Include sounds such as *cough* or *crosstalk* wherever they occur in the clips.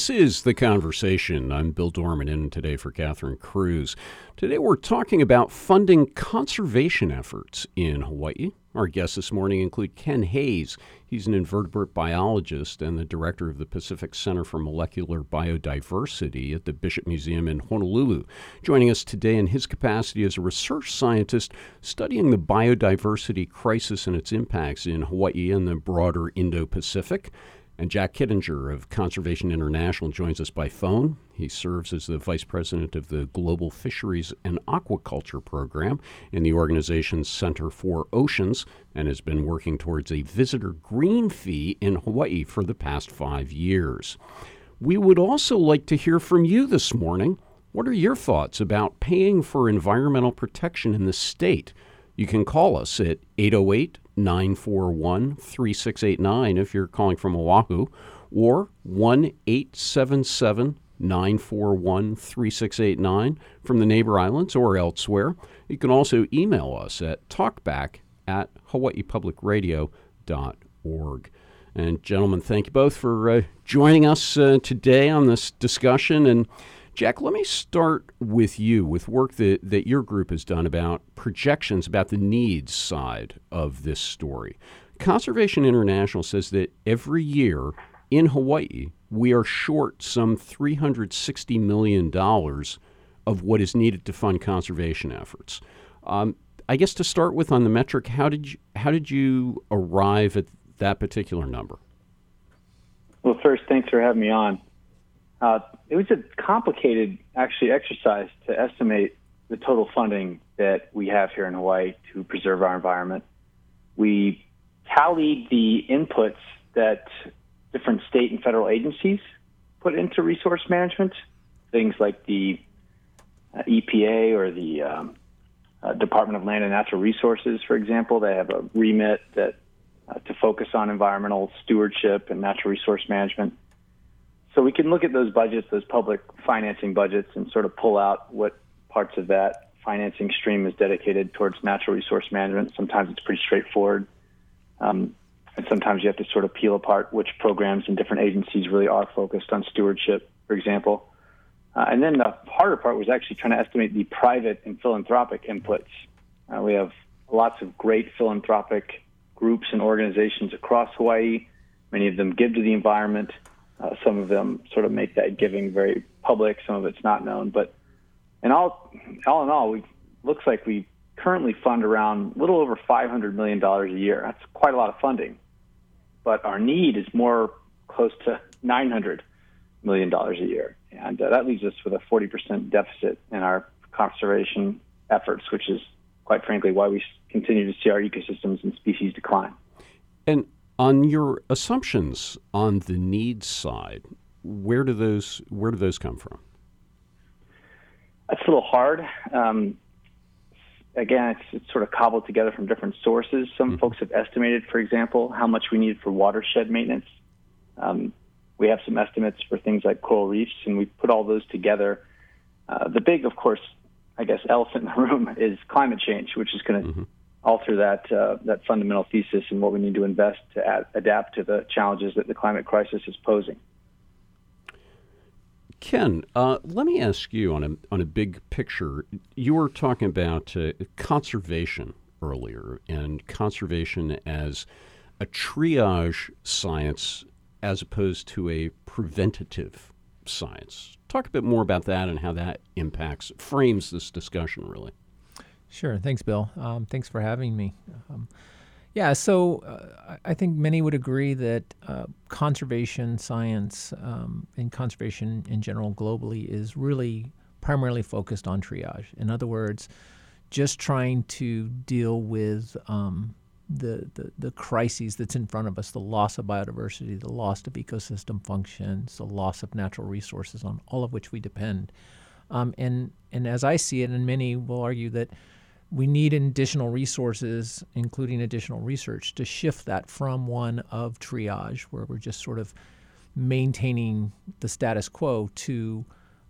This is The Conversation. I'm Bill Dorman in today for Catherine Cruz. Today we're talking about funding conservation efforts in Hawaii. Our guests this morning include Ken Hayes. He's an invertebrate biologist and the director of the Pacific Center for Molecular Biodiversity at the Bishop Museum in Honolulu. Joining us today in his capacity as a research scientist studying the biodiversity crisis and its impacts in Hawaii and the broader Indo Pacific. And Jack Kittinger of Conservation International joins us by phone. He serves as the vice president of the Global Fisheries and Aquaculture Program in the organization's Center for Oceans and has been working towards a visitor green fee in Hawaii for the past five years. We would also like to hear from you this morning. What are your thoughts about paying for environmental protection in the state? You can call us at 808 941 3689 if you're calling from Oahu, or 1 877 941 3689 from the neighbor islands or elsewhere. You can also email us at talkback at hawaiipublicradio.org. And, gentlemen, thank you both for uh, joining us uh, today on this discussion. And, Jack, let me start with you with work that, that your group has done about projections about the needs side of this story. Conservation International says that every year in Hawaii, we are short some $360 million of what is needed to fund conservation efforts. Um, I guess to start with on the metric, how did you, how did you arrive at that particular number? Well, first, thanks for having me on. Uh, it was a complicated, actually, exercise to estimate the total funding that we have here in Hawaii to preserve our environment. We tallied the inputs that different state and federal agencies put into resource management, things like the uh, EPA or the um, uh, Department of Land and Natural Resources, for example. They have a remit that uh, to focus on environmental stewardship and natural resource management. So we can look at those budgets, those public financing budgets, and sort of pull out what parts of that financing stream is dedicated towards natural resource management. Sometimes it's pretty straightforward. Um, and sometimes you have to sort of peel apart which programs and different agencies really are focused on stewardship, for example. Uh, and then the harder part was actually trying to estimate the private and philanthropic inputs. Uh, we have lots of great philanthropic groups and organizations across Hawaii. Many of them give to the environment. Uh, some of them sort of make that giving very public. Some of it's not known. But in all, all in all, we looks like we currently fund around a little over $500 million a year. That's quite a lot of funding. But our need is more close to $900 million a year. And uh, that leaves us with a 40% deficit in our conservation efforts, which is quite frankly why we continue to see our ecosystems and species decline. And on your assumptions on the needs side, where do those where do those come from? That's a little hard. Um, again, it's, it's, sort of cobbled together from different sources. Some mm-hmm. folks have estimated, for example, how much we need for watershed maintenance. Um, we have some estimates for things like coral reefs, and we put all those together. Uh, the big, of course, I guess, elephant in the room *laughs* is climate change, which is going to mm-hmm alter that uh, that fundamental thesis and what we need to invest to ad- adapt to the challenges that the climate crisis is posing. Ken, uh, let me ask you on a on a big picture. You were talking about uh, conservation earlier, and conservation as a triage science as opposed to a preventative science. Talk a bit more about that and how that impacts frames this discussion. Really. Sure. Thanks, Bill. Um, thanks for having me. Um, yeah, so uh, I think many would agree that uh, conservation science um, and conservation in general globally is really primarily focused on triage. In other words, just trying to deal with um, the, the, the crises that's in front of us the loss of biodiversity, the loss of ecosystem functions, the loss of natural resources, on all of which we depend. Um, and, and as I see it, and many will argue that we need additional resources, including additional research, to shift that from one of triage, where we're just sort of maintaining the status quo, to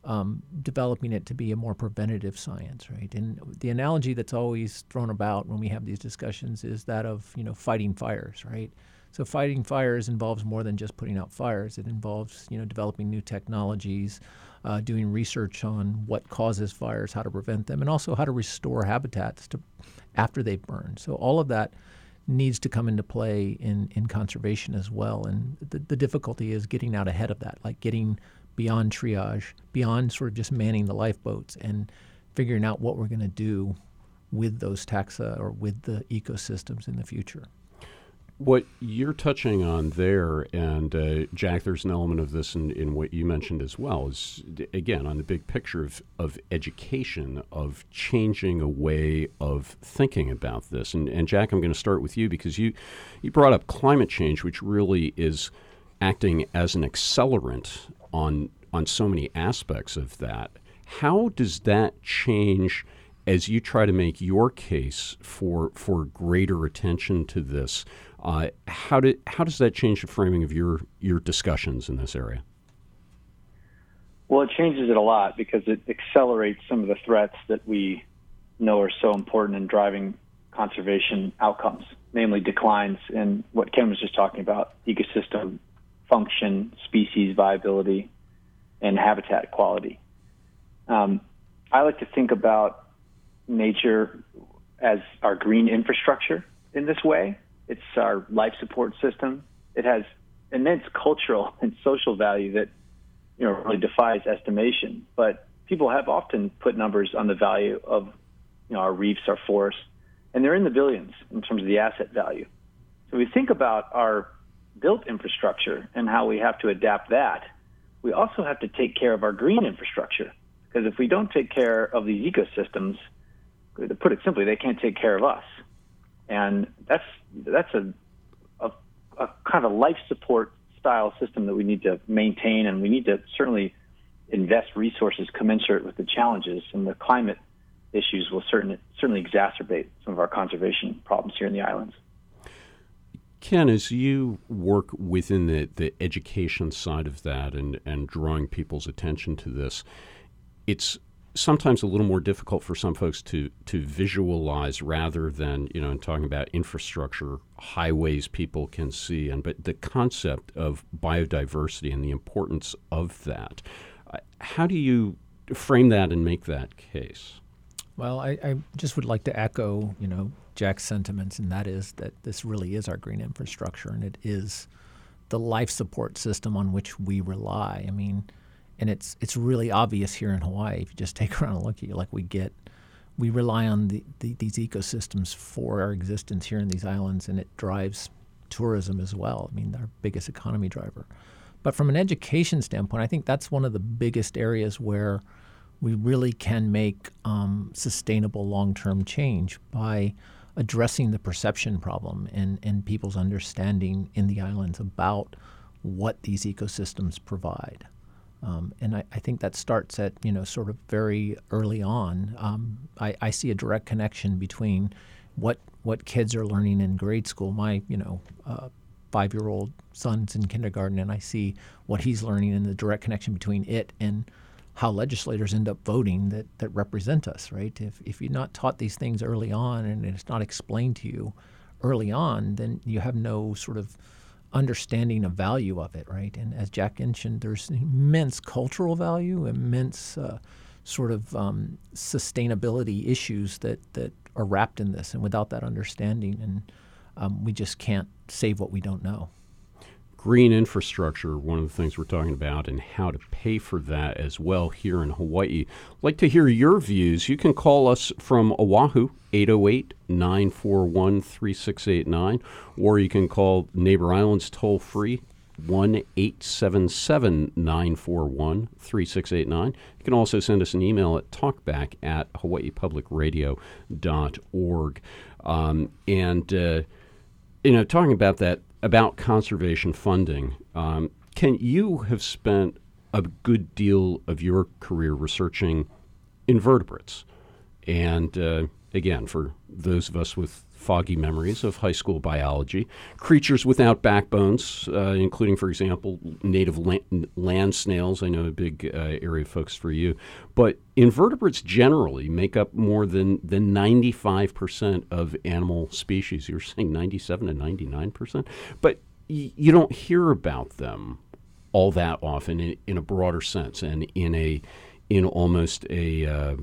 um, developing it to be a more preventative science, right? And the analogy that's always thrown about when we have these discussions is that of you know fighting fires, right? So fighting fires involves more than just putting out fires. It involves you know developing new technologies, uh, doing research on what causes fires, how to prevent them, and also how to restore habitats to after they've burned. So all of that needs to come into play in, in conservation as well. And the, the difficulty is getting out ahead of that, like getting beyond triage, beyond sort of just manning the lifeboats and figuring out what we're going to do with those taxa or with the ecosystems in the future. What you're touching on there, and uh, Jack, there's an element of this in, in what you mentioned as well, is again on the big picture of, of education, of changing a way of thinking about this. And, and Jack, I'm going to start with you because you, you brought up climate change, which really is acting as an accelerant on, on so many aspects of that. How does that change? as you try to make your case for for greater attention to this, uh, how how does that change the framing of your your discussions in this area? Well, it changes it a lot because it accelerates some of the threats that we know are so important in driving conservation outcomes, namely declines in what Ken was just talking about ecosystem function, species viability, and habitat quality. Um, I like to think about nature as our green infrastructure in this way. It's our life support system. It has immense cultural *laughs* and social value that you know really defies estimation. But people have often put numbers on the value of you know our reefs, our forests, and they're in the billions in terms of the asset value. So we think about our built infrastructure and how we have to adapt that. We also have to take care of our green infrastructure because if we don't take care of these ecosystems, to put it simply, they can't take care of us, and that's that's a, a, a kind of a life support style system that we need to maintain, and we need to certainly invest resources commensurate with the challenges, and the climate issues will certainly certainly exacerbate some of our conservation problems here in the islands. Ken, as you work within the, the education side of that and, and drawing people's attention to this, it's sometimes a little more difficult for some folks to to visualize rather than you know in talking about infrastructure highways people can see. And but the concept of biodiversity and the importance of that uh, how do you frame that and make that case? Well I, I just would like to echo you know jack's sentiments and that is that this really is our green infrastructure and it is the life support system on which we rely. I mean and it's it's really obvious here in Hawaii. If you just *laughs* take around and look at you, like we get, we rely on the, the, these ecosystems for our existence here in these islands, and it drives tourism as well. I mean, our biggest economy driver. But from an education standpoint, I think that's one of the biggest areas where we really can make um, sustainable long-term change by addressing the perception problem and, and people's understanding in the islands about what these ecosystems provide. Um, and I, I, think that starts at you know sort of very early on. Um, I, I, see a direct connection between what what kids are learning in grade school. My you know uh, five year old son's in kindergarten, and I see what he's learning and the direct connection between it and how legislators end up voting that, that represent us. Right? If if you're not taught these things early on and it's not explained to you early on, then you have no sort of understanding of value of it, right? And as Jack mentioned, there's immense cultural value, immense uh, sort of um, sustainability issues that that are wrapped in this, and without that understanding, and um, we just can't save what we don't know green infrastructure, one of the things we're talking about, and how to pay for that as well here in Hawaii. I'd like to hear your views. You can call us from Oahu, 808 941 3689, or you can call Neighbor Islands toll free. 1 877 941 3689. You can also send us an email at talkback at hawaiipublicradio.org. Um, and, uh, you know, talking about that about conservation funding. Um, Ken, you have spent a good deal of your career researching invertebrates. And uh, again, for those of us with foggy memories of high school biology. Creatures without backbones, uh, including, for example, native land, land, snails. I know a big uh, area of focus for you. But invertebrates generally make up more than, than 95% of animal species. You're saying 97 to 99%? But y- you don't hear about them all that often in, in, a broader sense and in a in almost a uh,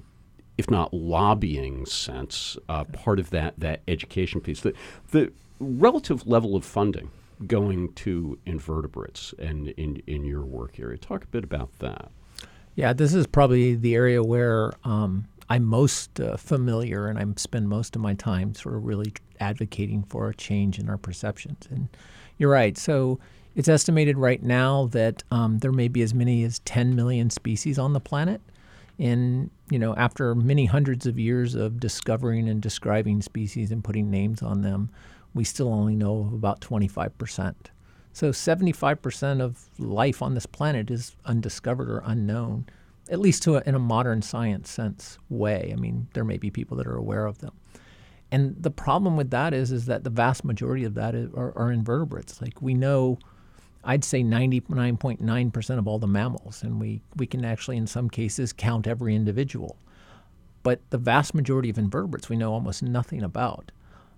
if not lobbying sense, uh, part of that that education piece. The the relative level of funding going to invertebrates and in in your work area. Talk a bit about that. Yeah, this is probably the area where um, I'm most uh, familiar, and I spend most of my time sort of really advocating for a change in our perceptions. And you're right. So it's estimated right now that um, there may be as many as 10 million species on the planet. And you know, after many hundreds of years of discovering and describing species and putting names on them, we still only know of about 25 percent. So 75% of life on this planet is undiscovered or unknown, at least to a, in a modern science sense way. I mean, there may be people that are aware of them. And the problem with that is, is that the vast majority of that is, are, are invertebrates. Like we know, I'd say 99.9% of all the mammals, and we, we can actually, in some cases, count every individual. But the vast majority of invertebrates we know almost nothing about.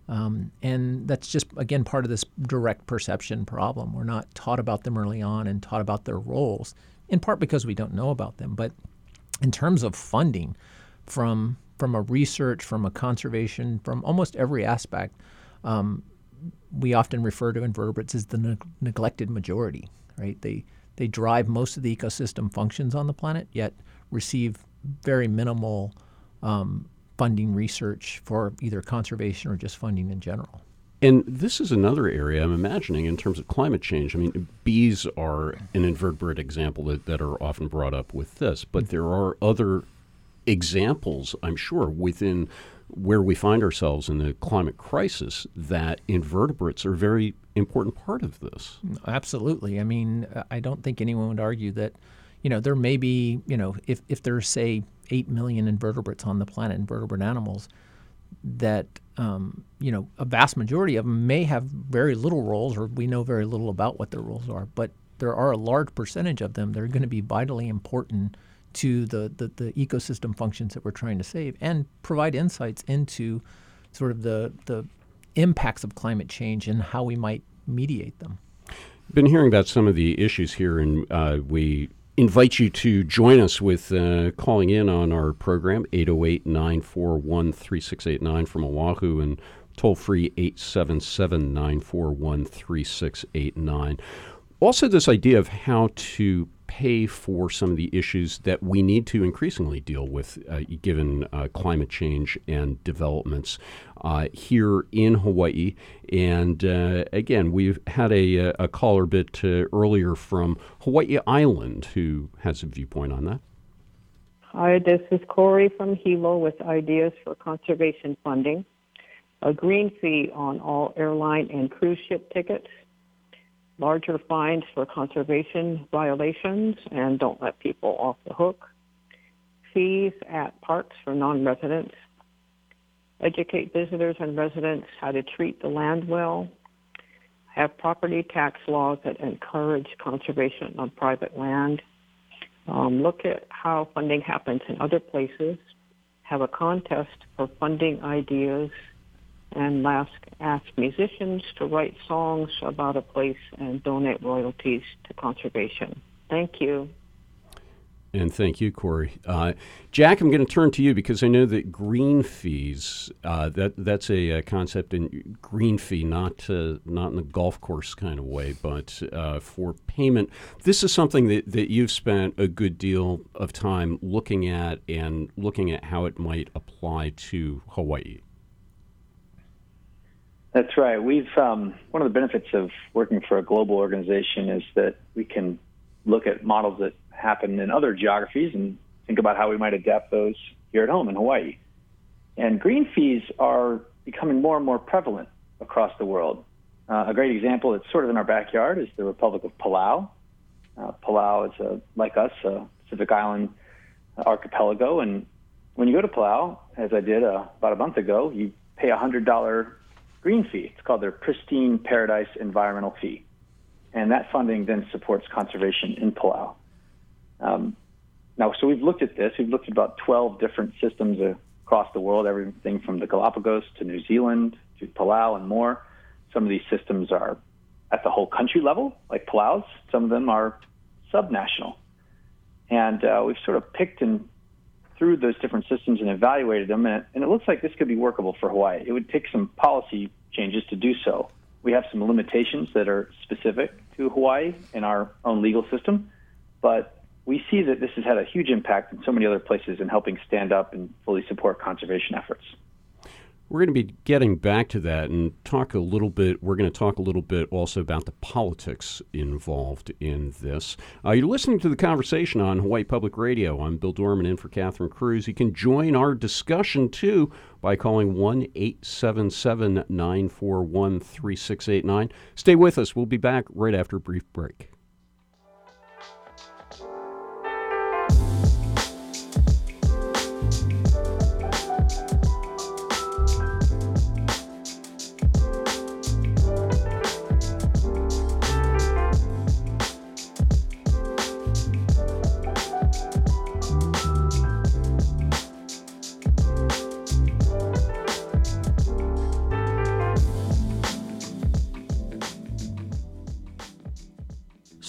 Um, and that's just, again, part of this direct perception problem. We're not taught about them early on and taught about their roles, in part because we don't know about them. But in terms of funding, from, from a research, from a conservation, from almost every aspect, um, we often refer to invertebrates as the ne- neglected majority, right? They, they drive most of the ecosystem functions on the planet, yet receive very minimal um, funding research for either conservation or just funding in general. And this is another area I'm imagining in terms of climate change. I mean, bees are an invertebrate example that, that are often brought up with this, but there are other examples, I'm sure, within where we find ourselves in the climate crisis that invertebrates are a very important part of this. Absolutely. I mean, I don't think anyone would argue that, you know, there may be, you know, if, if there's, say, 8 million invertebrates on the planet, invertebrate animals, that um, you know a vast majority of them may have very little roles, or we know very little about what their roles are. But there are a large percentage of them that are going to be vitally important to the, the, the ecosystem functions that we're trying to save, and provide insights into sort of the the impacts of climate change and how we might mediate them. Been hearing about some of the issues here, and uh, we invite you to join us with uh, calling in on our program, 808 941 3689 from Oahu, and toll free 877 941 3689. Also, this idea of how to pay for some of the issues that we need to increasingly deal with uh, given uh, climate change and developments uh, here in Hawaii. And uh, again, we've had a, a caller bit uh, earlier from Hawaii Island who has a viewpoint on that. Hi, this is Corey from Hilo with ideas for conservation funding. A green fee on all airline and cruise ship tickets larger fines for conservation violations and don't let people off the hook, fees at parks for non-residents, educate visitors and residents how to treat the land well, have property tax laws that encourage conservation on private land, um, look at how funding happens in other places, have a contest for funding ideas and last ask musicians to write songs about a place and donate royalties to conservation. Thank you. And thank you, Corey. Uh, Jack, I'm going to turn to you because I know that green fees, uh, that that's a, a, concept in green fee, not uh, not in the golf course kind of way, but uh, for payment. This is something that, that you've spent a good deal of time looking at and looking at how it might apply to Hawaii. That's right. We've um, one of the benefits of working for a global organization is that we can look at models that happen in other geographies and think about how we might adapt those here at home in Hawaii. And green fees are becoming more and more prevalent across the world. Uh, a great example that's sort of in our backyard is the Republic of Palau. Uh, Palau is a, like us, a Pacific Island archipelago, and when you go to Palau, as I did uh, about a month ago, you pay a hundred dollar green fee. It's called their Pristine Paradise Environmental Fee. And that funding then supports conservation in Palau. Um, now, so we've looked at this. We've looked at about 12 different systems across the world, everything from the Galapagos to New Zealand to Palau and more. Some of these systems are at the whole country level, like Palau's. Some of them are subnational. And uh, we've sort of picked and through those different systems and evaluated them, and it, and it looks like this could be workable for Hawaii. It would take some policy changes to do so. We have some limitations that are specific to Hawaii in our own legal system, but we see that this has had a huge impact in so many other places in helping stand up and fully support conservation efforts. We're going to be getting back to that and talk a little bit. We're going to talk a little bit also about the politics involved in this. Uh, you're listening to the conversation on Hawaii Public Radio. I'm Bill Dorman in for Catherine Cruz. You can join our discussion too by calling 1 877 941 3689. Stay with us. We'll be back right after a brief break.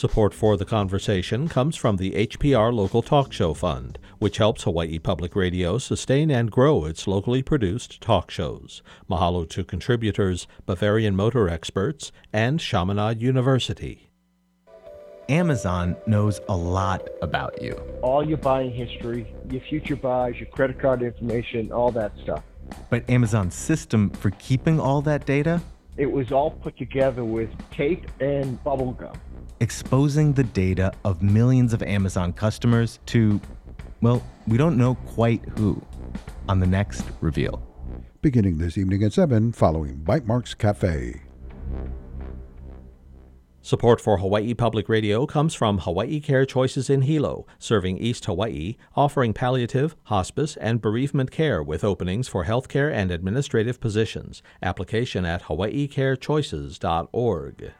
Support for the conversation comes from the HPR Local Talk Show Fund, which helps Hawaii Public Radio sustain and grow its locally produced talk shows. Mahalo to contributors, Bavarian Motor Experts, and Chaminade University. Amazon knows a lot about you. All your buying history, your future buys, your credit card information, all that stuff. But Amazon's system for keeping all that data? It was all put together with tape and bubble gum exposing the data of millions of Amazon customers to, well, we don't know quite who, on the next reveal. Beginning this evening at 7, following Bytemarks Cafe. Support for Hawaii Public Radio comes from Hawaii Care Choices in Hilo, serving East Hawaii, offering palliative, hospice, and bereavement care with openings for healthcare and administrative positions. Application at hawaiicarechoices.org.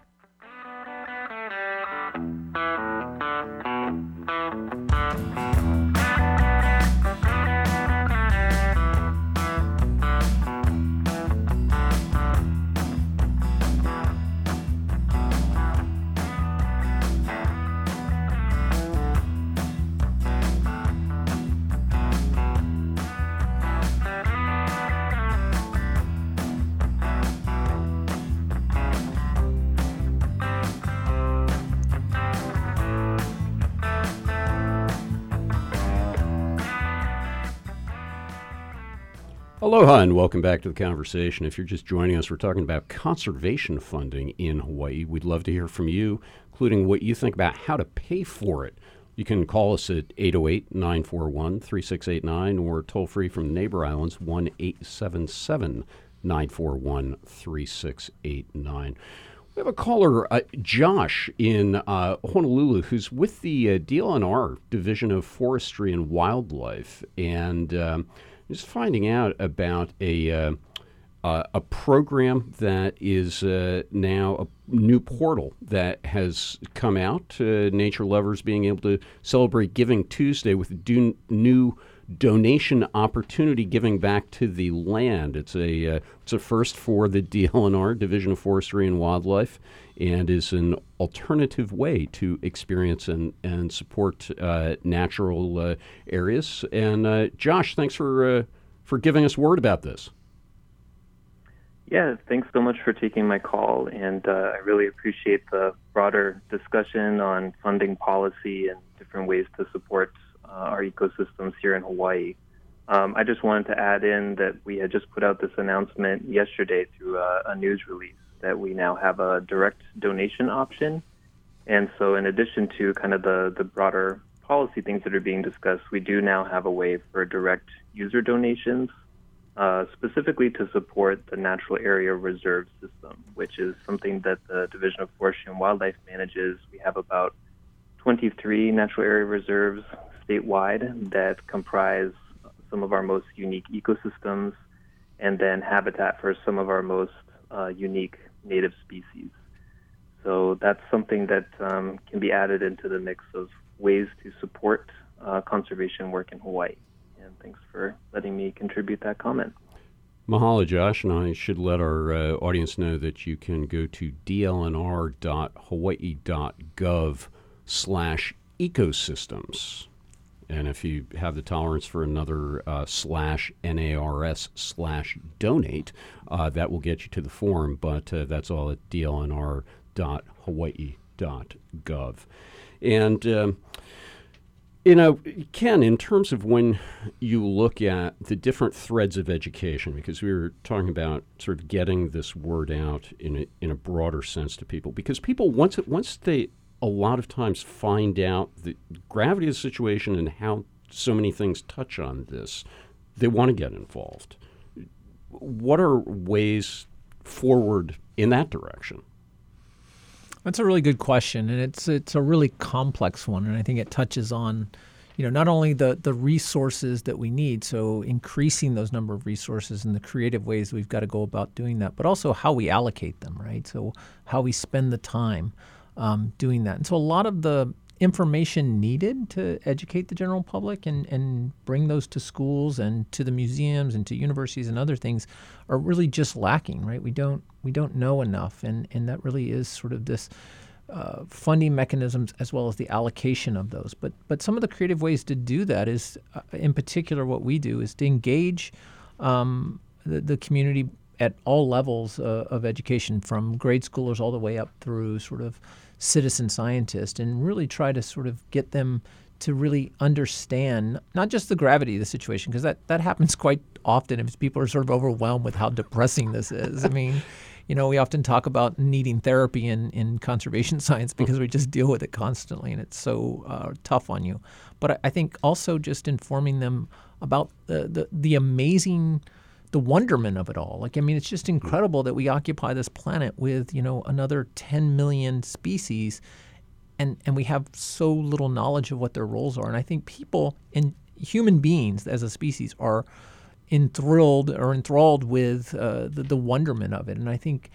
Aloha and welcome back to the conversation. If you're just joining us, we're talking about conservation funding in Hawaii. We'd love to hear from you, including what you think about how to pay for it. You can call us at 808 941 3689 or toll free from neighbor islands 1 877 941 3689. We have a caller, uh, Josh, in uh, Honolulu, who's with the uh, DLNR Division of Forestry and Wildlife. And um, just finding out about a uh, uh, a program that is uh, now a new portal that has come out. Nature lovers being able to celebrate Giving Tuesday with a new donation opportunity giving back to the land. It's a uh, it's a first for the DLNR Division of Forestry and Wildlife, and is an alternative way to experience and, and support uh, natural uh, areas. And uh, Josh, thanks for uh, for giving us word about this. Yeah, thanks so much for taking my call, and uh, I really appreciate the broader discussion on funding policy and different ways to support uh, our ecosystems here in Hawaii. Um, I just wanted to add in that we had just put out this announcement yesterday through a, a news release that we now have a direct donation option. And so, in addition to kind of the, the broader policy things that are being discussed, we do now have a way for direct user donations, uh, specifically to support the Natural Area Reserve System, which is something that the Division of Forestry and Wildlife manages. We have about 23 natural area reserves statewide that comprise some of our most unique ecosystems and then habitat for some of our most uh, unique native species. So that's something that um, can be added into the mix of ways to support uh, conservation work in Hawaii. And thanks for letting me contribute that comment. Mahalo, Josh, and I should let our uh, audience know that you can go to dlnr.hawaii.gov slash ecosystems. And if you have the tolerance for another uh, slash NARS slash donate, uh, that will get you to the form, but uh, that's all at dlnr.hawaii.gov. And, um, you know, Ken, in terms of when you look at the different threads of education, because we were talking about sort of getting this word out in a, in a broader sense to people, because people, once, once they a lot of times find out the gravity of the situation and how so many things touch on this, they want to get involved. What are ways forward in that direction? That's a really good question, and it's it's a really complex one, and I think it touches on, you know, not only the the resources that we need, so increasing those number of resources and the creative ways we've got to go about doing that, but also how we allocate them, right? So how we spend the time um, doing that. And so a lot of the information needed to educate the general public and, and bring those to schools and to the museums and to universities and other things are really just lacking, right? We don't we don't know enough, and and that really is sort of this. Uh, funding mechanisms as well as the allocation of those. But but some of the creative ways to do that is, uh, in particular, what we do is to engage um, the, the community at all levels uh, of education, from grade schoolers all the way up through sort of citizen scientist and really try to sort of get them to really understand not just the gravity of the situation because that, that happens quite often if people are sort of overwhelmed with how depressing this is. I mean, you know, we often talk about needing therapy in, in conservation *laughs* science because we just deal with it constantly and it's so uh, tough on you. But I, I think also just informing them about the, the, the amazing – the wonderment of it all. Like, I mean, it's just incredible that we occupy this planet with, you know, another 10 million species and, and we have so little knowledge of what their roles are. And I think people and human beings as a species are enthralled or enthralled with uh, the, the wonderment of it. And I think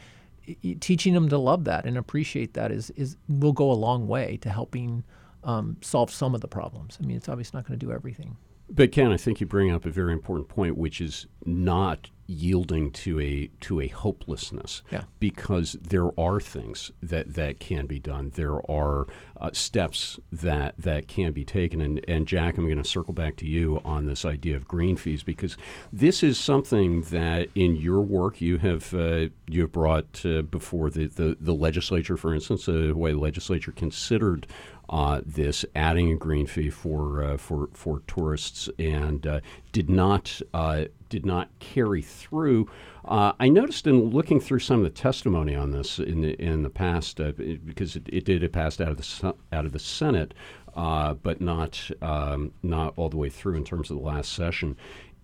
teaching them to love that and appreciate that is, is will go a long way to helping um, solve some of the problems. I mean, it's obviously not going to do everything. But Ken, I think you bring up a very important point, which is not yielding to a to a hopelessness. Yeah. Because there are things that, that can be done. There are uh, steps that that can be taken. And and Jack, I'm going to circle back to you on this idea of green fees because this is something that in your work you have uh, you have brought uh, before the, the the legislature, for instance, the way the legislature considered uh, this adding a green fee for uh, for for tourists and uh, did not uh, did not carry through. Uh, I noticed in looking through some of the testimony on this in the in the past uh, because it, it, did it passed out of the out of the Senate, but not um, not all the way through in terms of the last session.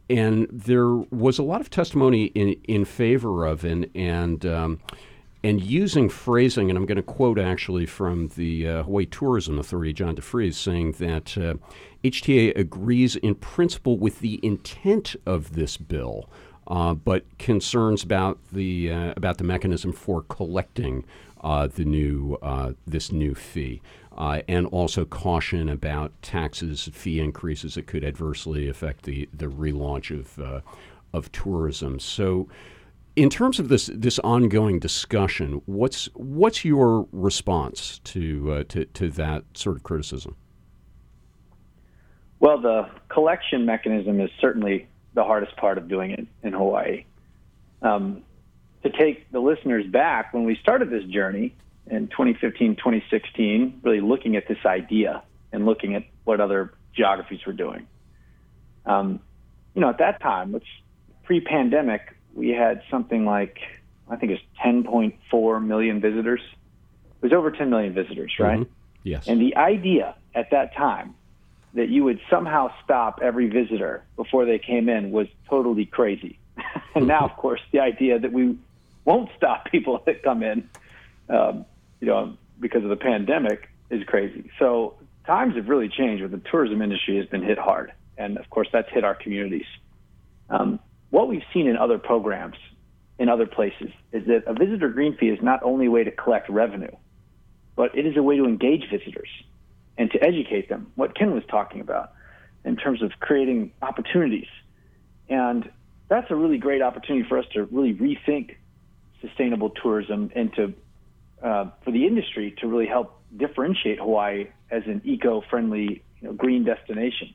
And there was a lot of testimony in in favor of and and um, and using phrasing, and I'm going to quote actually from the uh, Hawaii Tourism Authority, John DeFries, saying that uh, HTA agrees in principle with the intent of this bill, uh, but concerns about the uh, about the mechanism for collecting uh, the new uh, this new fee. and also caution about taxes, fee increases that could adversely affect the, the relaunch of, of tourism. So, in terms of this this ongoing discussion, what's what's your response to uh, to, to that sort of criticism? Well, the collection mechanism is certainly the hardest part of doing it in Hawaii. Um, to take the listeners back, when we started this journey in 2015, 2016, really looking at this idea and looking at what other geographies were doing. Um, you know, at that time, which pre-pandemic, we had something like I think it's 10.4 million visitors. It was over 10 million visitors, right? Mm-hmm. Yes. And the idea at that time that you would somehow stop every visitor before they came in was totally crazy. *laughs* and now, of course, the idea that we won't stop *laughs* people that come in, um, you know, because of the pandemic is crazy. So times have really changed. Where the tourism industry has been hit hard, and of course, that's hit our communities. Um, what we've seen in other programs in other places is that a visitor green fee is not only a way to collect revenue, but it is a way to engage visitors and to educate them. What Ken was talking about in terms of creating opportunities. And that's a really great opportunity for us to really rethink sustainable tourism and to uh, for the industry to really help differentiate Hawaii as an eco-friendly, you know, green destination.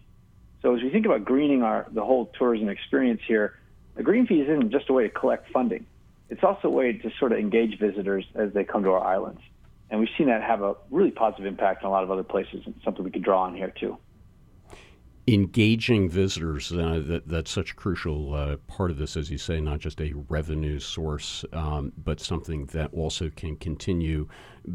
So as we think about greening our the whole tourism experience here, the green fees isn't just a way to collect funding. It's also a way to sort of engage visitors as they come to our islands. And we've seen that have a really positive impact in a lot of other places and something we could draw on here too engaging visitors uh, that, that's such a crucial uh, part of this as you say not just a revenue source um, but something that also can continue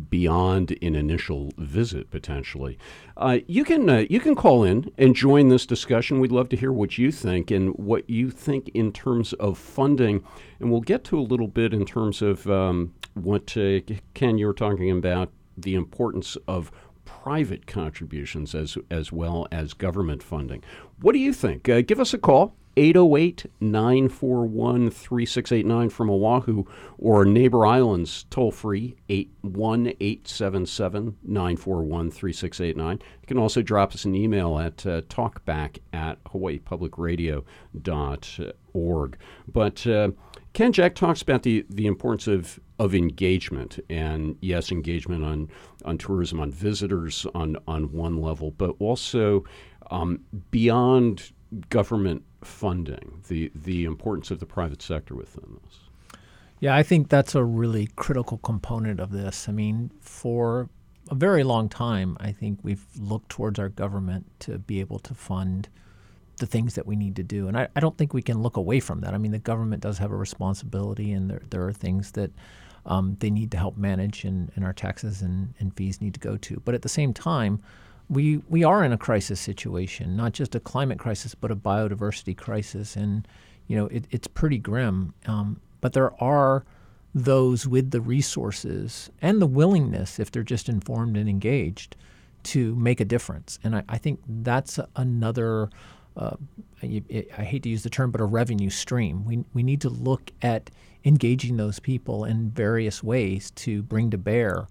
beyond an initial visit potentially uh, you can uh, you can call in and join this discussion we'd love to hear what you think and what you think in terms of funding and we'll get to a little bit in terms of um, what uh, ken you were talking about the importance of private contributions as, as well as government funding. What do you think? Uh, give us a call. 808 941 3689 from Oahu or Neighbor Islands toll free 81 877 941 3689. You can also drop us an email at uh, talkback at hawaiipublicradio.org. But uh, Ken Jack talks about the, the importance of, of engagement and yes, engagement on, on tourism, on visitors on, on one level, but also um, beyond government funding, the, the importance of the private sector within this. Yeah, I think that's a really critical component of this. I mean, for a very long time, I think we've looked towards our government to be able to fund the things that we need to do. And I, I don't think we can look away from that. I mean, the government does have a responsibility, and there, there are things that um, they need to help manage, and, and our taxes and, and fees need to go to. But at the same time, we, we are in a crisis situation, not just a climate crisis, but a biodiversity crisis. And, you know, it, it's pretty grim. Um, but there are those with the resources and the willingness, if they're just informed and engaged, to make a difference. And I, I think that's another uh, I hate to use the term, but a revenue stream. We, we need to look at engaging those people in various ways to bring to bear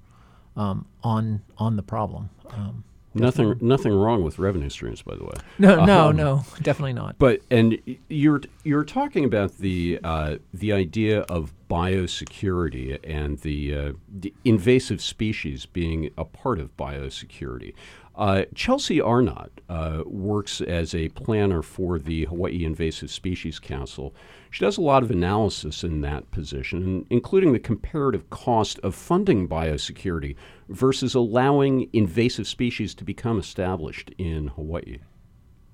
um, on on the problem. Um, nothing nothing wrong with revenue streams, by the way. No, no, um, no, definitely not. But and you're you're talking about the uh, the idea of biosecurity and the, uh, the invasive species being a part of biosecurity. Uh, Chelsea Arnott uh, works as a planner for the Hawaii Invasive Species Council. She does a lot of analysis in that position, including the comparative cost of funding biosecurity versus allowing invasive species to become established in Hawaii.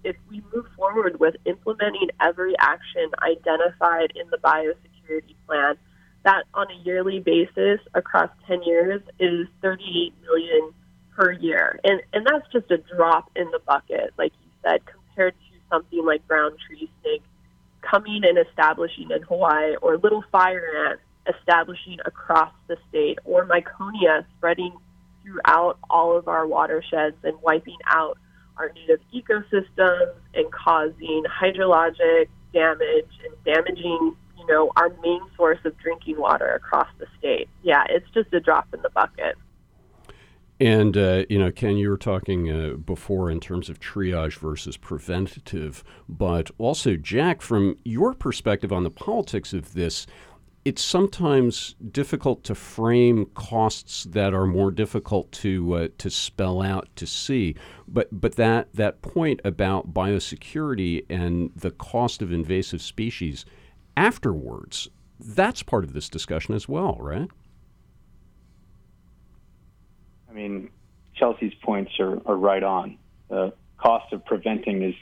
If we move forward with implementing every action identified in the biosecurity plan, that on a yearly basis across 10 years is 38 million per year. And, and that's just a drop in the bucket, like you said, compared to something like brown tree snake coming and establishing in Hawaii or little fire ant establishing across the state or Miconia spreading throughout all of our watersheds and wiping out our native ecosystems and causing hydrologic damage and damaging, you know, our main source of drinking water across the state. Yeah, it's just a drop in the bucket. And, uh, you know, Ken, you were talking uh, before in terms of triage versus preventative, but also, Jack, from your perspective on the politics of this, it's sometimes difficult to frame costs that are more difficult to uh, to spell out to see. But but that that point about biosecurity and the cost of invasive species afterwards, that's part of this discussion as well, right? I mean, Chelsea's points are, are right on. The cost of preventing is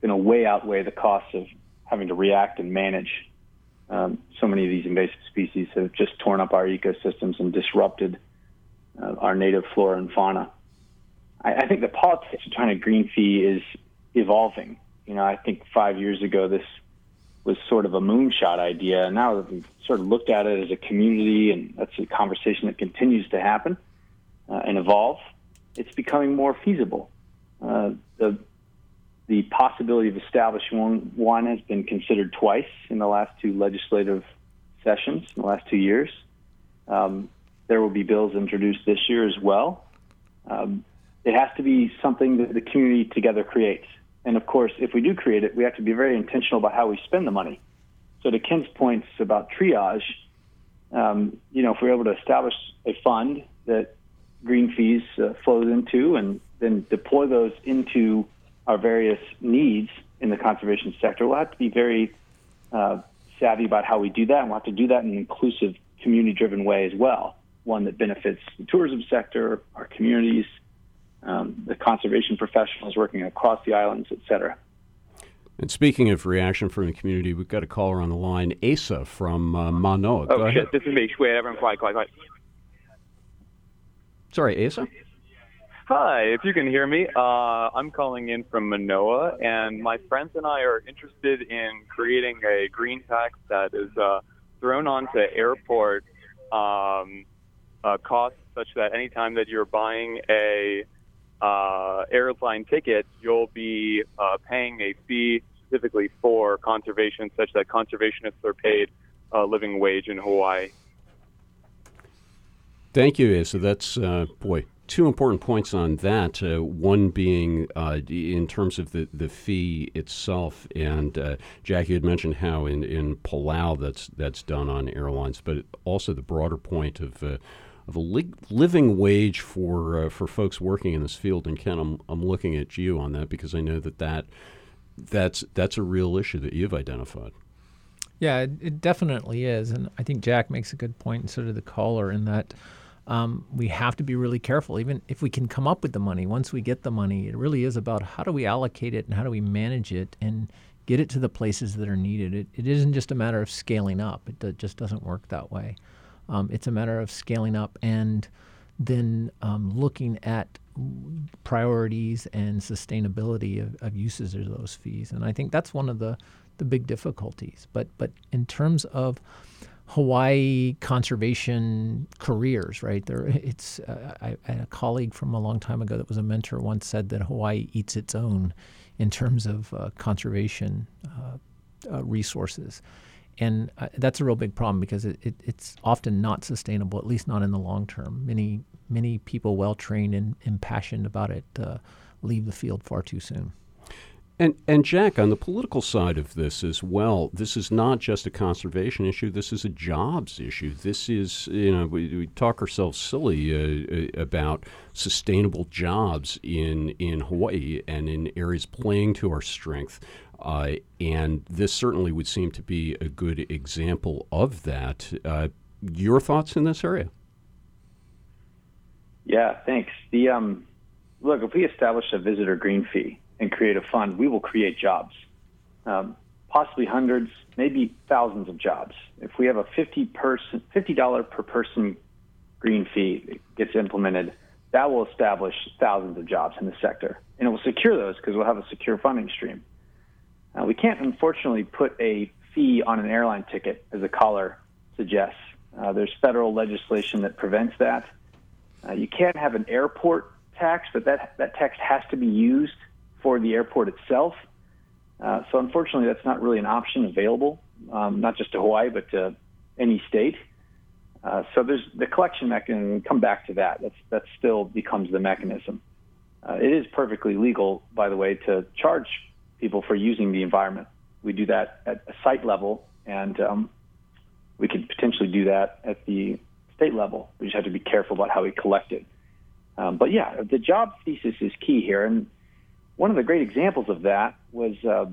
going to way outweigh the cost of having to react and manage. Um, so many of these invasive species have just torn up our ecosystems and disrupted uh, our native flora and fauna. I, I think the politics of trying to green fee is evolving. You know, I think five years ago this was sort of a moonshot idea. Now that we've sort of looked at it as a community, and that's a conversation that continues to happen uh, and evolve, it's becoming more feasible. Uh, the the possibility of establishing one, one has been considered twice in the last two legislative sessions, in the last two years. Um, there will be bills introduced this year as well. Um, it has to be something that the community together creates. And of course, if we do create it, we have to be very intentional about how we spend the money. So to Ken's points about triage, um, you know, if we're able to establish a fund that green fees uh, flows into and then deploy those into our various needs in the conservation sector, we'll have to be very uh, savvy about how we do that, and we'll have to do that in an inclusive, community-driven way as well, one that benefits the tourism sector, our communities, um, the conservation professionals working across the islands, et cetera. And speaking of reaction from the community, we've got a caller on the line, Asa from uh, Manoa. Oh, Go shit. ahead. This is me. Wait, everyone quiet, quiet, quiet. Sorry, Asa? Hi, if you can hear me, uh, I'm calling in from Manoa, and my friends and I are interested in creating a green tax that is uh, thrown onto airport um, uh, costs, such that anytime that you're buying a uh, airline ticket, you'll be uh, paying a fee specifically for conservation, such that conservationists are paid a living wage in Hawaii. Thank you, Asa. That's, uh, boy, two important points on that. Uh, one being uh, in terms of the, the fee itself, and uh, Jackie had mentioned how in, in Palau that's that's done on airlines, but also the broader point of uh, of a li- living wage for uh, for folks working in this field. And Ken, I'm I'm looking at you on that because I know that that that's that's a real issue that you've identified. Yeah, it, it definitely is, and I think Jack makes a good point, and so did the caller, in that um, we have to be really careful. Even if we can come up with the money, once we get the money, it really is about how do we allocate it and how do we manage it and get it to the places that are needed. It, it isn't just a matter of scaling up. It do, just doesn't work that way. Um, it's a matter of scaling up and then um, looking at priorities and sustainability of, of uses of those fees. And I think that's one of the, the big difficulties. But but in terms of Hawaii conservation careers, right? There, it's uh, colleague from a long time ago that was a mentor once said that Hawaii eats its own in terms of uh, conservation uh, uh, resources, and uh, that's a real big problem because it, it, it's often not sustainable, at least not in the long term. Many many people well trained and impassioned about it uh, leave the field far too soon. And and Jack, on the political side of this as well, this is not just a conservation issue. This is a jobs issue. This is you know we, we talk ourselves silly uh, about sustainable jobs in in Hawaii and in areas playing to our strength. Uh, and this certainly would seem to be a good example of that. Uh, your thoughts in this area? Yeah, thanks. The um, look, if we establish a visitor green fee and create a fund, we will create jobs, um, possibly hundreds, maybe thousands of jobs. If we have a fifty person, fifty dollar per person green fee that gets implemented, that will establish thousands of jobs in the sector, and it will secure those because we'll have a secure funding stream. Uh, we can't, unfortunately, put a fee on an airline ticket, as the caller suggests. Uh, there's federal legislation that prevents that. Uh, you can't have an airport tax, but that that tax has to be used for the airport itself. Uh, so unfortunately, that's not really an option available, um, not just to Hawaii, but to any state. Uh, so there's the collection mechanism. Come back to that. That's that still becomes the mechanism. Uh, it is perfectly legal, by the way, to charge people for using the environment. We do that at a site level, and um, we could potentially do that at the state level. We just have to be careful about how we collect it. Um, but yeah, the job thesis is key here, and one of the great examples of that was uh,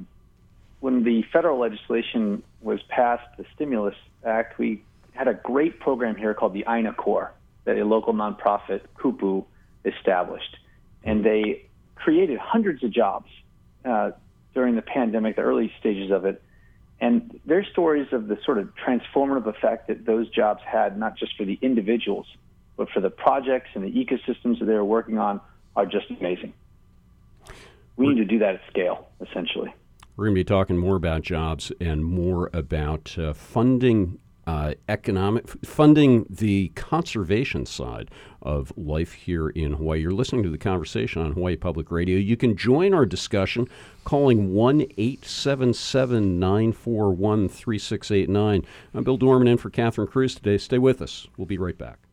when the federal legislation was passed, the Stimulus Act. We had a great program here called the Aina Corps that a local nonprofit, Kupu, established, and they created hundreds of jobs uh, during the pandemic, the early stages of it. And their stories of the sort of transformative effect that those jobs had, not just for the individuals, but for the projects and the ecosystems that they were working on, are just amazing. We need to do that at scale, essentially. We're going to be talking more about jobs and more about uh, funding uh, economic funding the conservation side of life here in Hawaii. You're listening to the conversation on Hawaii Public Radio. You can join our discussion calling 1 877 941 3689. I'm Bill Dorman in for Catherine Cruz today. Stay with us. We'll be right back.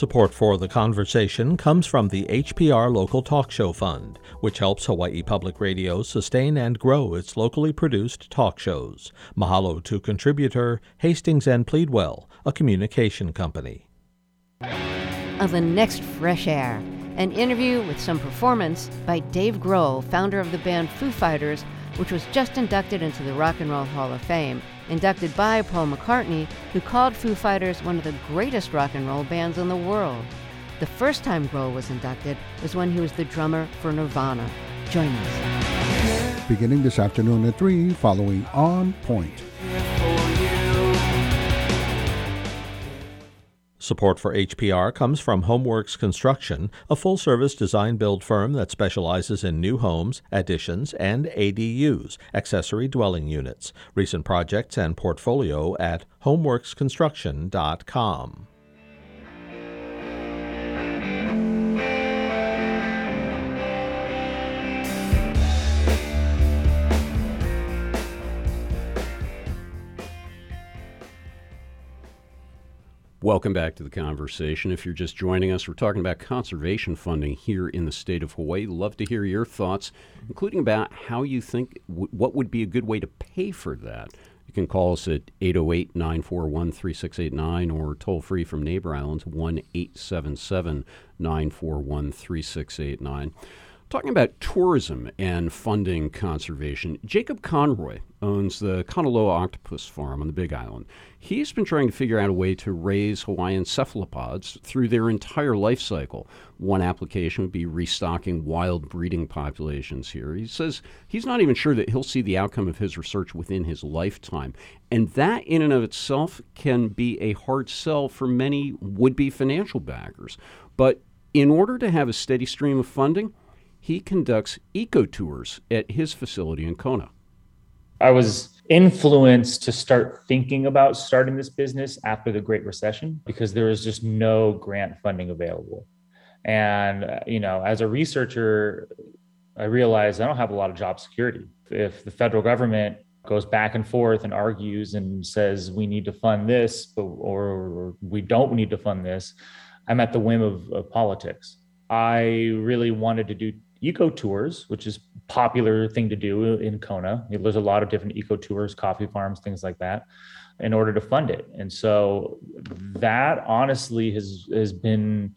Support for the conversation comes from the HPR Local Talk Show Fund, which helps Hawaii Public Radio sustain and grow its locally produced talk shows. Mahalo to contributor Hastings and Pleadwell, a communication company. Of the next Fresh Air, an interview with some performance by Dave Grohl, founder of the band Foo Fighters, which was just inducted into the Rock and Roll Hall of Fame inducted by Paul McCartney, who called Foo Fighters one of the greatest rock and roll bands in the world. The first time Grohl was inducted was when he was the drummer for Nirvana. Join us. Beginning this afternoon at 3, following On Point. Support for HPR comes from Homeworks Construction, a full service design build firm that specializes in new homes, additions, and ADUs, accessory dwelling units. Recent projects and portfolio at homeworksconstruction.com. Welcome back to the conversation. If you're just joining us, we're talking about conservation funding here in the state of Hawaii. Love to hear your thoughts, including about how you think w- what would be a good way to pay for that. You can call us at 808 941 3689 or toll free from Neighbor Islands 1 877 941 3689. Talking about tourism and funding conservation, Jacob Conroy owns the Kanaloa Octopus Farm on the Big Island. He's been trying to figure out a way to raise Hawaiian cephalopods through their entire life cycle. One application would be restocking wild breeding populations here. He says he's not even sure that he'll see the outcome of his research within his lifetime. And that, in and of itself, can be a hard sell for many would be financial backers. But in order to have a steady stream of funding, he conducts eco tours at his facility in Kona. I was influenced to start thinking about starting this business after the Great Recession because there was just no grant funding available. And, you know, as a researcher, I realized I don't have a lot of job security. If the federal government goes back and forth and argues and says we need to fund this, or we don't need to fund this, I'm at the whim of, of politics. I really wanted to do eco tours, which is popular thing to do in Kona. There's a lot of different eco tours, coffee farms, things like that, in order to fund it. And so that honestly has has been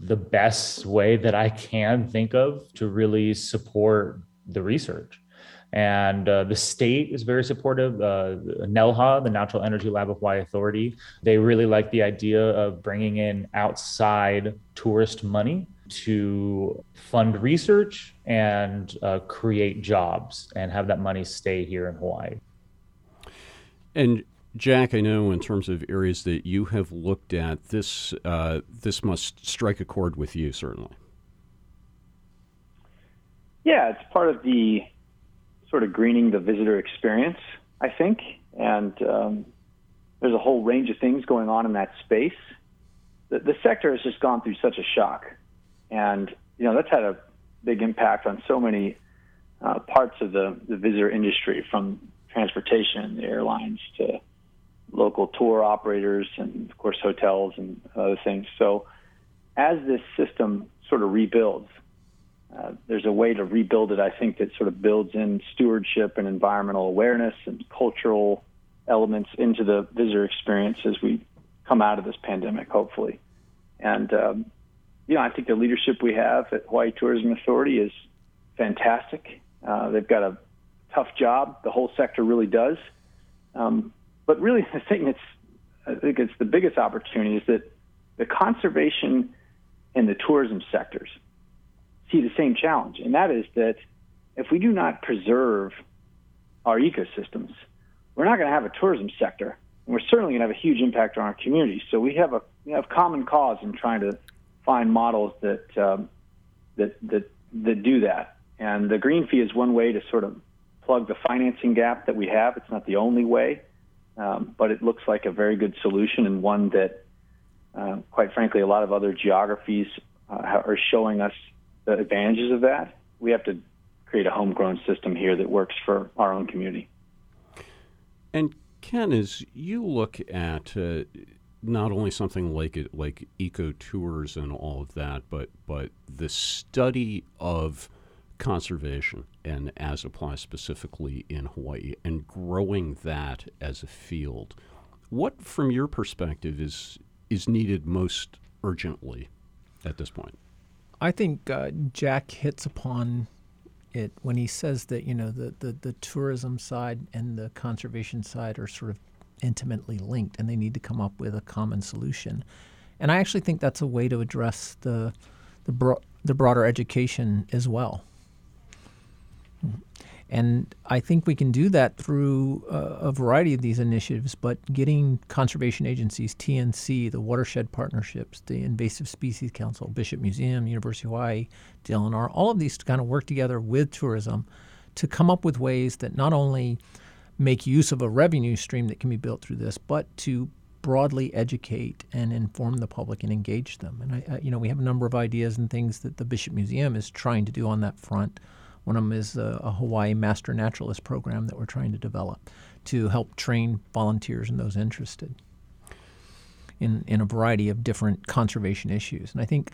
the best way that I can think of to really support the research. And uh, the state is very supportive. Uh, NELHA, the Natural Energy Lab of Hawaii Authority, they really like the idea of bringing in outside tourist money to fund research and uh, create jobs and have that money stay here in Hawaii. And Jack, I know in terms of areas that you have looked at, this uh, this must strike a chord with you certainly. Yeah, it's part of the sort of greening the visitor experience, I think, and um, there's a whole range of things going on in that space. The, the sector has just gone through such a shock and you know that's had a big impact on so many uh, parts of the, the visitor industry, from transportation, the airlines to local tour operators, and of course hotels and other things. So as this system sort of rebuilds, uh, there's a way to rebuild it. I think that sort of builds in stewardship and environmental awareness and cultural elements into the visitor experience as we come out of this pandemic, hopefully. And um, you know, I think the leadership we have at Hawaii Tourism Authority is fantastic. Uh, they've got a tough job. The whole sector really does. Um, but really, *laughs* the thing that's I think it's the biggest opportunity is that the conservation and the tourism sectors see the same challenge, and that is that if we do not preserve our ecosystems, we're not going to have a tourism sector, and we're certainly going to have a huge impact on our communities. So we have a we have common cause in trying to find models that um, that that that do that. And the green fee is one way to sort of plug the financing gap that we have. It's not the only way, um, but it looks like a very good solution and one that, uh, quite frankly, a lot of other geographies uh, are showing us the advantages of that. We have to create a homegrown system here that works for our own community. And Ken, as you look at uh, not only something like it, like eco tours and all of that, but but the study of conservation and as it applies specifically in Hawaii and growing that as a field. What, from your perspective, is is needed most urgently at this point? I think uh, Jack hits upon it when he says that you know the, the, the tourism side and the conservation side are sort of intimately linked and they need to come up with a common solution. And I actually think that's a way to address the the, bro- the broader education as well. And I think we can do that through uh, a variety of these initiatives, but getting conservation agencies, TNC, the watershed partnerships, the Invasive Species Council, Bishop Museum, University of Hawaii, DLNR, all of these to kind of work together with tourism to come up with ways that not only make use of a revenue stream that can be built through this, but to broadly educate and inform the public and engage them. And I, I, you know, we have a number of ideas and things that the Bishop Museum is trying to do on that front. One of them is a, a Hawaii Master Naturalist program that we're trying to develop to help train volunteers and those interested in, in a variety of different conservation issues. And I think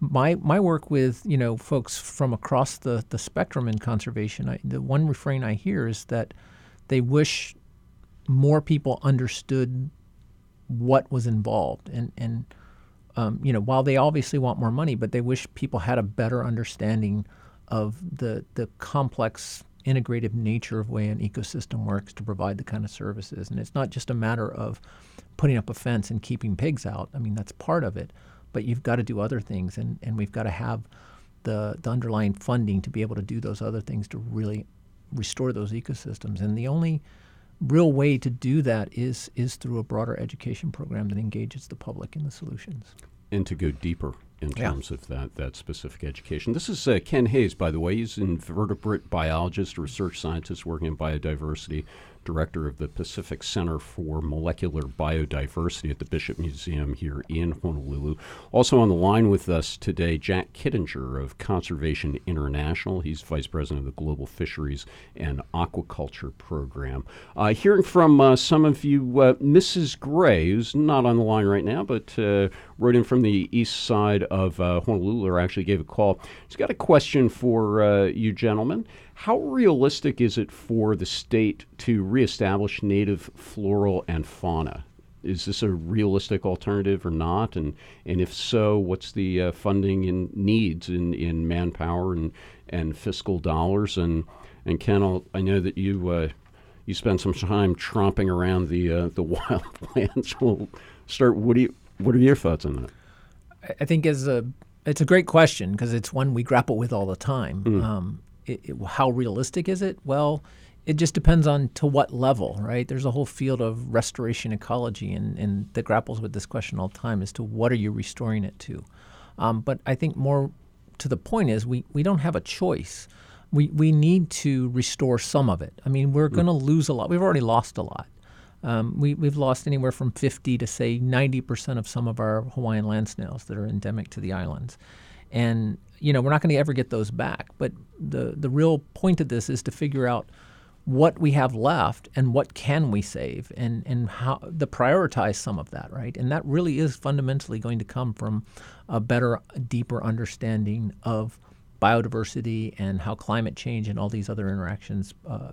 my my work with you know folks from across the, the spectrum in conservation, I, the one refrain I hear is that they wish more people understood what was involved and and um, you know while they obviously want more money, but they wish people had a better understanding of the the complex integrative nature of way an ecosystem works to provide the kind of services. And it's not just a matter of putting up a fence and keeping pigs out. I mean that's part of it, but you've got to do other things, and and we've got to have the the underlying funding to be able to do those other things to really restore those ecosystems. And the only real way to do that is is through a broader education program that engages the public in the solutions. And to go deeper in yeah. terms of that that specific education. This is uh, Ken Hayes, by the way. He's an invertebrate biologist, research scientist working in biodiversity director of the Pacific Center for Molecular Biodiversity at the Bishop Museum here in Honolulu. Also on the line with us today, Jack Kittinger of Conservation International. He's vice president of the Global Fisheries and Aquaculture Program. Uh, hearing from uh, some of you, uh, Mrs. Gray, who's not on the line right now, but uh, wrote in from the east side of uh, Honolulu, or actually gave a call. She's got a question for you gentlemen. How realistic is it for the state to reestablish native floral and fauna? Is this a realistic alternative or not? And and if so, what's the uh, funding and needs in, in manpower and, and fiscal dollars? And and Ken, I'll, i know that you uh, you spend some time tromping around the uh, the *laughs* wildlands. we'll start. What do you what are your thoughts on that? I think as a it's a great question because it's one we grapple with all the time. Mm. Um, it, it, how realistic is it? Well, it just depends on to what level, right? There's a whole field of restoration ecology and, and that grapples with this question all the time as to what are you restoring it to. Um, but I think more to the point is we, we don't have a choice. We, we need to restore some of it. I mean, we're mm. going to lose a lot. We've already lost a lot. Um, we, we've lost anywhere from 50 to say 90% of some of our Hawaiian land snails that are endemic to the islands. And you know, we're not going to ever get those back. But the the real point of this is to figure out what we have left and what can we save and and how to prioritize some of that, right? And that really is fundamentally going to come from a better, deeper understanding of biodiversity and how climate change and all these other interactions uh,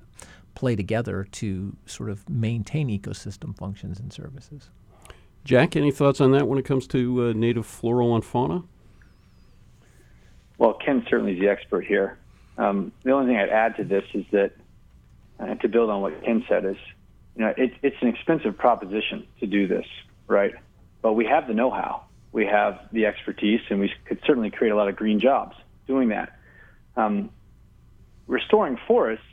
play together to sort of maintain ecosystem functions and services. Jack, any thoughts on that when it comes to uh, native floral and fauna? Well, Ken certainly is the expert here. Um, the only thing I'd add to this is that, uh, to build on what Ken said, is you know it, it's an expensive proposition to do this, right? But we have the know-how, we have the expertise, and we could certainly create a lot of green jobs doing that. Um, restoring forests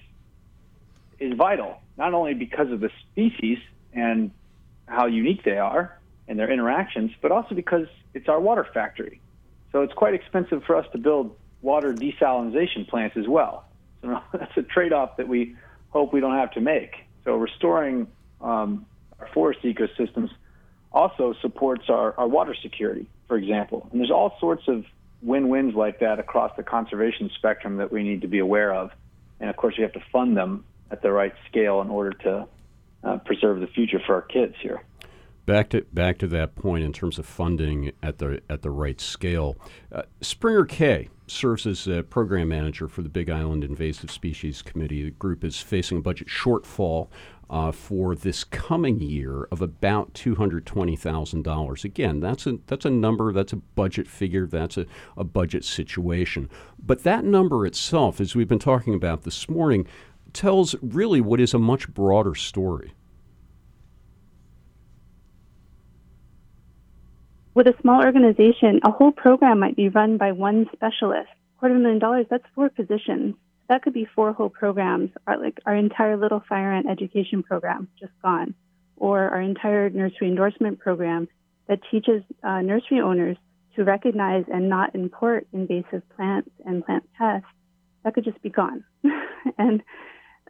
is vital, not only because of the species and how unique they are and their interactions, but also because it's our water factory. So it's quite expensive for us to build water desalination plants as well. So *laughs* that's a trade-off that we hope we don't have to make. So restoring um, our forest ecosystems also supports our, our water security, for example. And there's all sorts of win-wins like that across the conservation spectrum that we need to be aware of. And of course, we have to fund them at the right scale in order to uh, preserve the future for our kids here. Back to back to that point in terms of funding at the at the right scale. Uh, Springer Kaye serves as a program manager for the Big Island Invasive Species Committee. The group is facing a budget shortfall uh, for this coming year of about two hundred twenty thousand dollars. Again, that's a that's a number, that's a budget figure, that's a, a budget situation. But that number itself, as we've been talking about this morning, tells really what is a much broader story. With a small organization, a whole program might be run by one specialist. Quarter of a million dollars, that's four positions. That could be four whole programs, our, like our entire Little Fire Ant education program, just gone, or our entire nursery endorsement program that teaches uh, nursery owners to recognize and not import invasive plants and plant pests. That could just be gone. *laughs* and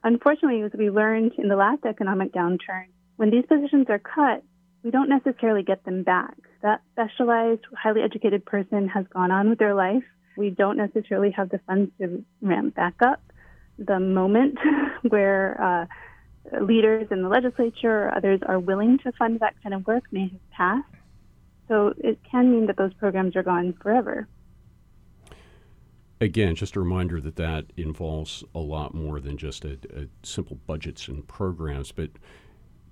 unfortunately, as we learned in the last economic downturn, when these positions are cut, we don't necessarily get them back. That specialized, highly educated person has gone on with their life. We don't necessarily have the funds to ramp back up. The moment *laughs* where uh, leaders in the legislature or others are willing to fund that kind of work may have passed. So it can mean that those programs are gone forever. Again, just a reminder that that involves a lot more than just a, a simple budgets and programs, but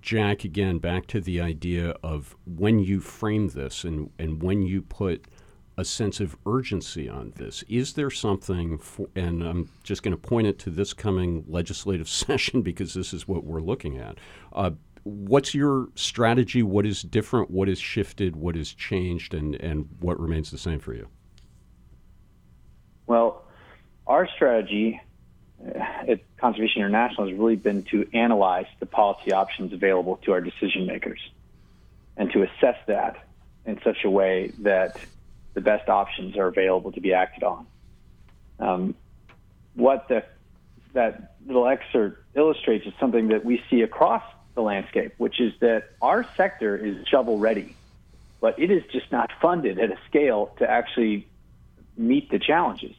Jack, again, back to the idea of when you frame this and, and when you put a sense of urgency on this, is there something, for, and I'm just going to point it to this coming legislative *laughs* session because this is what we're looking at. Uh, what's your strategy? What is different? What is shifted? What has changed? And, and what remains the same for you? Well, our strategy at Conservation International has really been to analyze the policy options available to our decision makers and to assess that in such a way that the best options are available to be acted on. Um, what the, that little excerpt illustrates is something that we see across the landscape, which is that our sector is shovel ready, but it is just not funded at a scale to actually meet the challenges.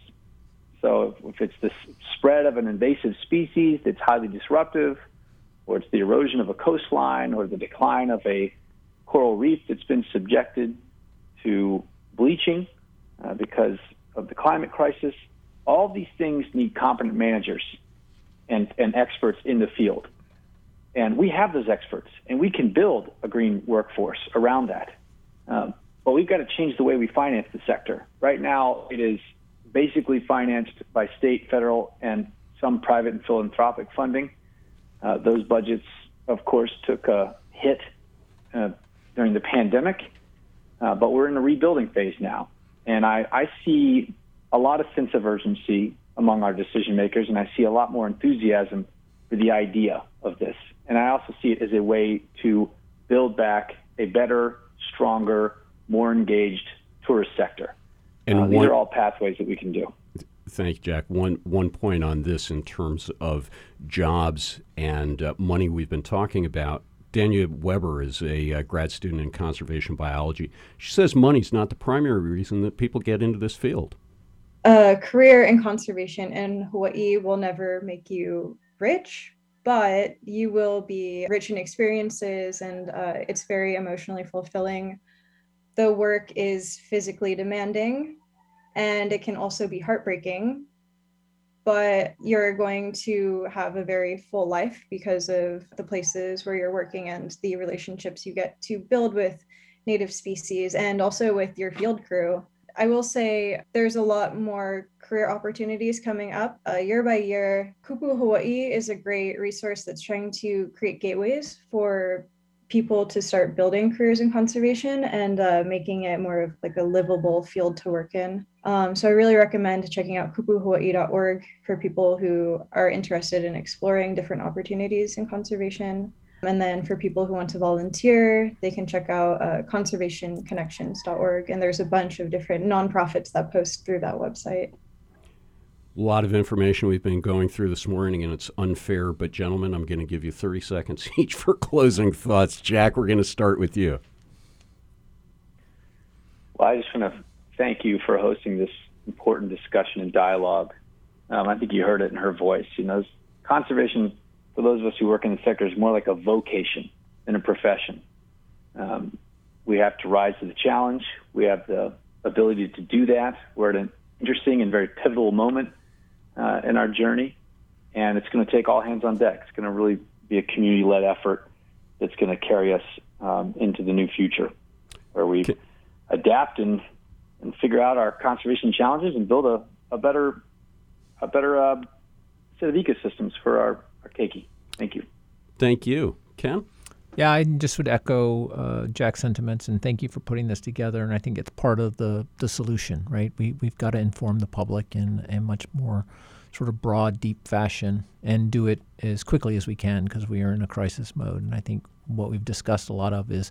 So if it's the spread of an invasive species that's highly disruptive, or it's the erosion of a coastline, or the decline of a coral reef that's been subjected to bleaching uh, because of the climate crisis, all these things need competent managers and, and experts in the field. And we have those experts, and we can build a green workforce around that. Um, but we've got to change the way we finance the sector. Right now, it is basically financed by state, federal, and some private and philanthropic funding. Uh, those budgets, of course, took a hit uh, during the pandemic, uh, but we're in a rebuilding phase now. And I, I see a lot of sense of urgency among our decision makers, and I see a lot more enthusiasm for the idea of this. And I also see it as a way to build back a better, stronger, more engaged tourist sector. And uh, these are all pathways that we can do. Thank you, Jack. One one point on this in terms of jobs and uh, money we've been talking about. Dania Weber is a uh, grad student in conservation biology. She says money's not the primary reason that people get into this field. A career in conservation in Hawaii will never make you rich, but you will be rich in experiences and uh, it's very emotionally fulfilling the work is physically demanding and it can also be heartbreaking but you're going to have a very full life because of the places where you're working and the relationships you get to build with native species and also with your field crew. I will say there's a lot more career opportunities coming up uh, year by year. Kupu Hawaii is a great resource that's trying to create gateways for people to start building careers in conservation and uh, making it more of like a livable field to work in. Um, so I really recommend checking out kupuhawaii.org for people who are interested in exploring different opportunities in conservation. And then for people who want to volunteer, they can check out uh, conservationconnections.org. And there's a bunch of different nonprofits that post through that website. A lot of information we've been going through this morning, and it's unfair. But, gentlemen, I'm going to give you 30 seconds *laughs* each for closing thoughts. Jack, we're going to start with you. Well, I just want to thank you for hosting this important discussion and dialogue. Um, I think you heard it in her voice. You know, conservation, for those of us who work in the sector, is more like a vocation than a profession. Um, we have to rise to the challenge. We have the ability to do that. We're at an interesting and very pivotal moment uh, in our journey, and it's going to take all hands on deck. It's going to really be a community led effort that's going to carry us um, into the new future where we adapt and, and figure out our conservation challenges and build a, a better a better uh, set of ecosystems for our, our keiki. Thank you. Thank you. Ken? Yeah, I just would echo uh, Jack's sentiments and thank you for putting this together. And I think it's part of the, the solution, right? We, we've got to inform the public in a much more sort of broad, deep fashion and do it as quickly as we can because we are in a crisis mode. And I think what we've discussed a lot of is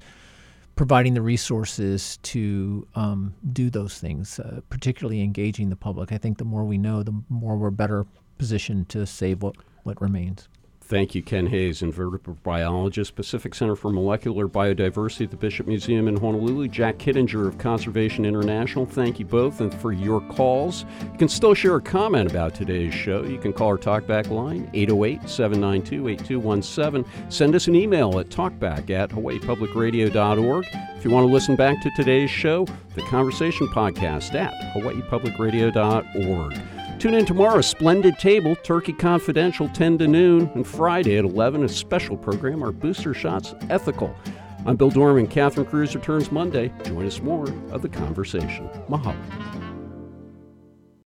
providing the resources to um, do those things, uh, particularly engaging the public. I think the more we know, the more we're better positioned to save what, what remains. Thank you, Ken Hayes, invertebrate biologist, Pacific Center for Molecular Biodiversity at the Bishop Museum in Honolulu. Jack Kittinger of Conservation International. Thank you both and for your calls. You can still share a comment about today's show. You can call our talkback line 808 792 8217. Send us an email at talkback at hawaiipublicradio.org. If you want to listen back to today's show, the Conversation Podcast at hawaiipublicradio.org. Tune in tomorrow, Splendid Table, Turkey Confidential, 10 to noon, and Friday at 11, a special program, our Booster Shots Ethical. I'm Bill Dorman. Catherine Cruz returns Monday. Join us more of the conversation. Mahalo.